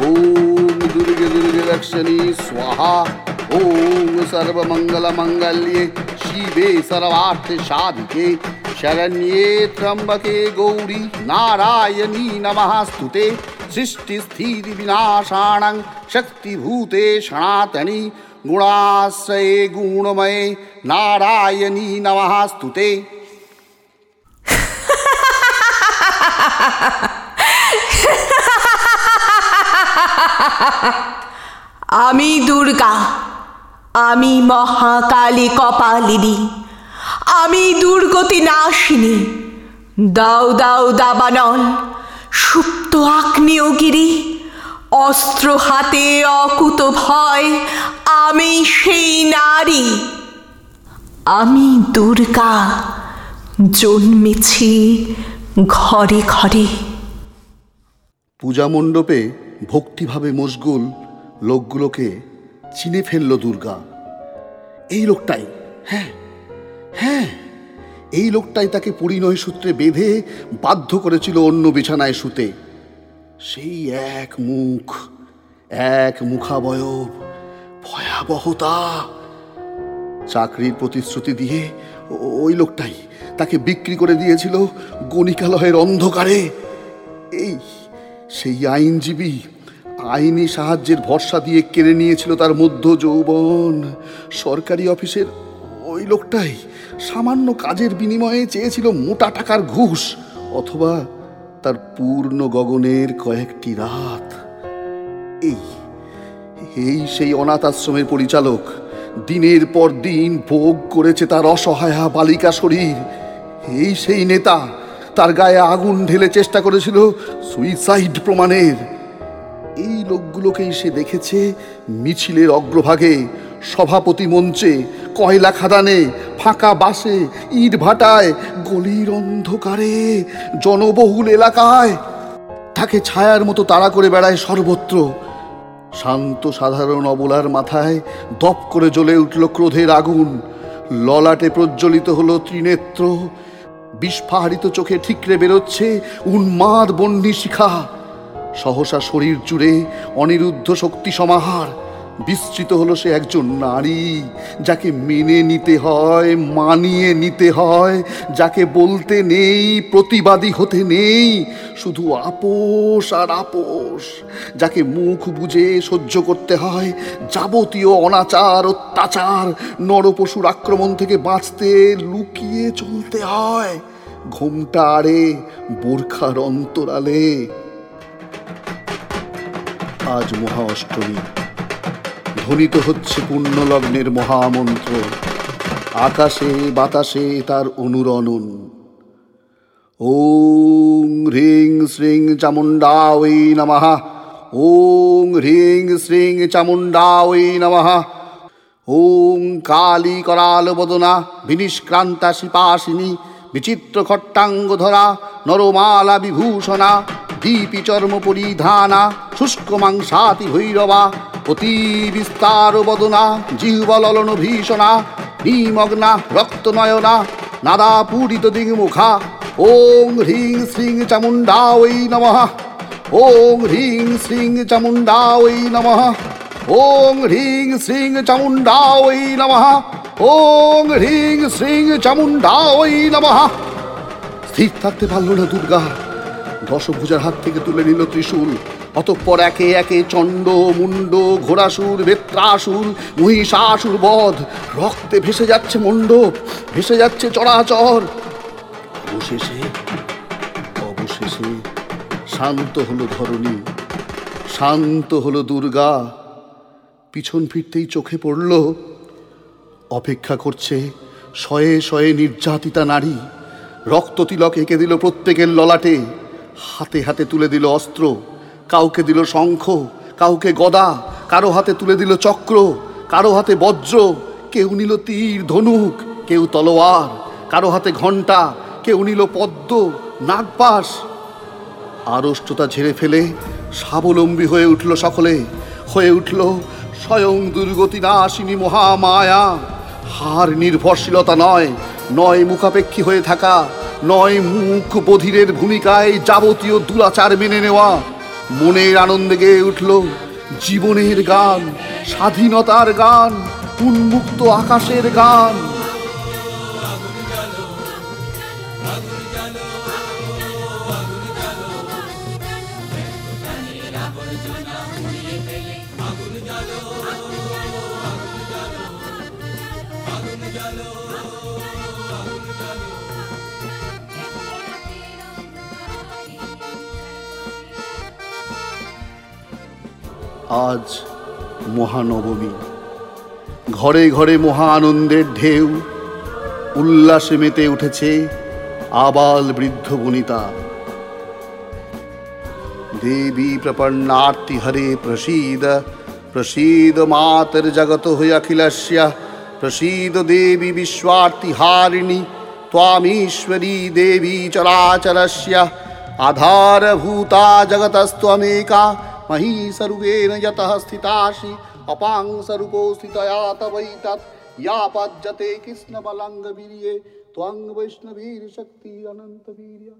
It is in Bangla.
ओम दुर्गे दुर्गे लक्षणी स्वाहा। ओम सर्वमङ्गलमङ्गल्ये शिवे सर्वार्थसाधिके, शरण्ये त्र्यंबके गौरी, नारायणी नमस्तुते सृष्टि स्थिति विनाशाण शक्ति भूते सनातनी, गुणाश्रय गुणमये, नारायणी नमःस्तु ते আমি দুর্গা, আমি মহাকালী কপালিনী, আমি দুর্গতি নাশিনী দাও দাও দাবানল, সুপ্ত আগ্নেয়গিরি, অস্ত্র হাতে অকুত ভয়, আমি সেই নারী। আমি দুর্গা, জন্মেছি ঘরে ঘরে। পূজা মণ্ডপে ভক্তিভাবে মশগুল লোকগুলোকে চিনে ফেলল দুর্গা। এই লোকটাই হ্যাঁ হ্যাঁ এই লোকটাই তাকে পরিণয় সূত্রে বেঁধে বাধ্য করেছিল অন্য বিছানায় শুতে। সেই এক মুখ, এক মুখাবয়ব, ভয়াবহতা চাকরির প্রতিশ্রুতি দিয়ে ওই লোকটাই তাকে বিক্রি করে দিয়েছিল গণিকালয়ের অন্ধকারে। এই সেই আইনজীবী আইনি সাহায্যের ভরসা দিয়ে কেড়ে নিয়েছিল তার মধ্য যৌবন। সরকারি অফিসের ওই লোকটাই সামান্য কাজের বিনিময়ে চেয়েছিল মোটা টাকার ঘুষ, অথবা তার পূর্ণ গগনের কয়েকটি রাত। এই এই সেই অনাথ আশ্রমের পরিচালক দিনের পর দিন ভোগ করেছে তার অসহায়া বালিকা শরীর। এই সেই নেতা তার গায়ে আগুন ঢেলে চেষ্টা করেছিল সুইসাইড প্রমাণের। এই লোকগুলোকেই সে দেখেছে মিছিলের অগ্রভাগে, সভাপতি মঞ্চে, কয়লা খাদানে, ফাঁকা বাসে, ইট ভাটায়, গলির অন্ধকারে, জনবহুল এলাকায়। তাকে ছায়ার মতো তাড়া করে বেড়ায় সর্বত্র। শান্ত সাধারণ অবলার মাথায় দপ করে জ্বলে উঠল ক্রোধের আগুন। ললাটে প্রজ্বলিত হলো ত্রিনেত্র। বিস্ফারিত চোখে ঠিকরে বেরোচ্ছে উন্মাদ বন্যী শিখা। সহসা শরীর জুড়ে অনিরুদ্ধ শক্তি সমাহার। বিস্তৃত হলো সে একজন নারী, যাকে মেনে নিতে হয়, মানিয়ে নিতে হয়, যাকে বলতে নেই, প্রতিবাদী হতে নেই, শুধু আপোষ আর আপোষ, যাকে মুখ বুঝে সহ্য করতে হয়, যাবতীয় অনাচার, অত্যাচার, নরপশুর আক্রমণ থেকে বাঁচতে, লুকিয়ে চলতে হয়, ঘোমটা আড়ে, বোরখার অন্তরালে। আজ মহা অষ্টমী ধ্বনিত হচ্ছে পুণ্যলগ্নের মহামন্ত্র। আকাশে, বাতাসে তার অনুরণন। ওং হ্রিং শ্রিং চামুণ্ডা ওই নমঃ। ওং হ্রিং শ্রিং চামুণ্ডা ওই নমঃ। ওং কালী করাল বদনা, বিনিষ্ক্রান্তা শিপাসিনী, বিচিত্র খট্টাঙ্গ ধরা নরমালা বিভূষণা, দীপি চর্ম পরিধানা শুষ্ক মাংসাতি ভৈরবা অতি বিস্তার বদনা জিহ্বলন ভীষণা নিমগ্না রক্তনয়না, নাদা পূরিত দিংমুখা ওং হ্রিং শ্রিং চামুণ্ডা ওই নমঃ। ওং হ্রিং শ্রিং চামুণ্ডা ওই নমঃ। ওং হ্রিং শ্রিং চামুণ্ডা নমঃ। ওং হ্রিং চামুণ্ডা নমঃ। স্থির থাকতে পারল না দুর্গা। দশভুজার হাত থেকে তুলে নিল ত্রিশূল। অতঃপর একে একে চণ্ড মুন্ড ঘোড়াসুর, বেত্রাসুর, মহিষাসুর বধ, রক্তে ভেসে যাচ্ছে মণ্ডপ ভেসে যাচ্ছে চড়াচর। অবশেষে অবশেষে শান্ত হলো ধরণী, শান্ত হলো দুর্গা। পিছন ফিরতেই চোখে পড়ল, অপেক্ষা করছে শয়ে শয়ে নির্যাতিতা নারী। রক্ত তিলক এঁকে দিল প্রত্যেকের ললাটে। হাতে হাতে তুলে দিল অস্ত্র, কাউকে দিল শঙ্খ, কাউকে গদা, কারও হাতে তুলে দিল চক্র, কারও হাতে বজ্র, কেউ নিল তীর, ধনুক, কেউ তলোয়ার, কারও হাতে ঘণ্টা, কেউ নিল পদ্ম, নাগপাশ। আড়ষ্টতা ঝেড়ে ফেলে স্বাবলম্বী হয়ে উঠল সকলে, হয়ে উঠল স্বয়ং দুর্গতি নাশিনী মহামায়া। হার নির্ভরশীলতা নয় নয় মুখাপেক্ষী হয়ে থাকা নয় মুখ বধিরের ভূমিকায় যাবতীয় দুলাচার মেনে নেওয়া। মনের আনন্দে গেয়ে উঠল জীবনের গান, স্বাধীনতার গান, উন্মুক্ত আকাশের গান। আজ মহানবমী। ঘরে ঘরে মহা আনন্দের ঢেউ, উল্লাসে মেতে উঠেছে আবাল বৃদ্ধ বনিতা। দেবী প্রপন্নার্তি হরে প্রসীদ প্রসীদ মাতর জগত হই অখিলস্য, প্রসীদ দেবী বিশ্বার্তি হারিণী ত্বামীশ্বরী দেবী চরাচরস্য, আধারভূতা জগতস্ত্বমেকা মহি सर्वेण यतः स्थिताशी अपाङ्गसरुको स्वरूपोऽस्थितया तवैतत् या पज्यते कृष्णबलङ्गवीर्ये त्वं वैष्णवीर्शक्ति अनन्तवीर्य।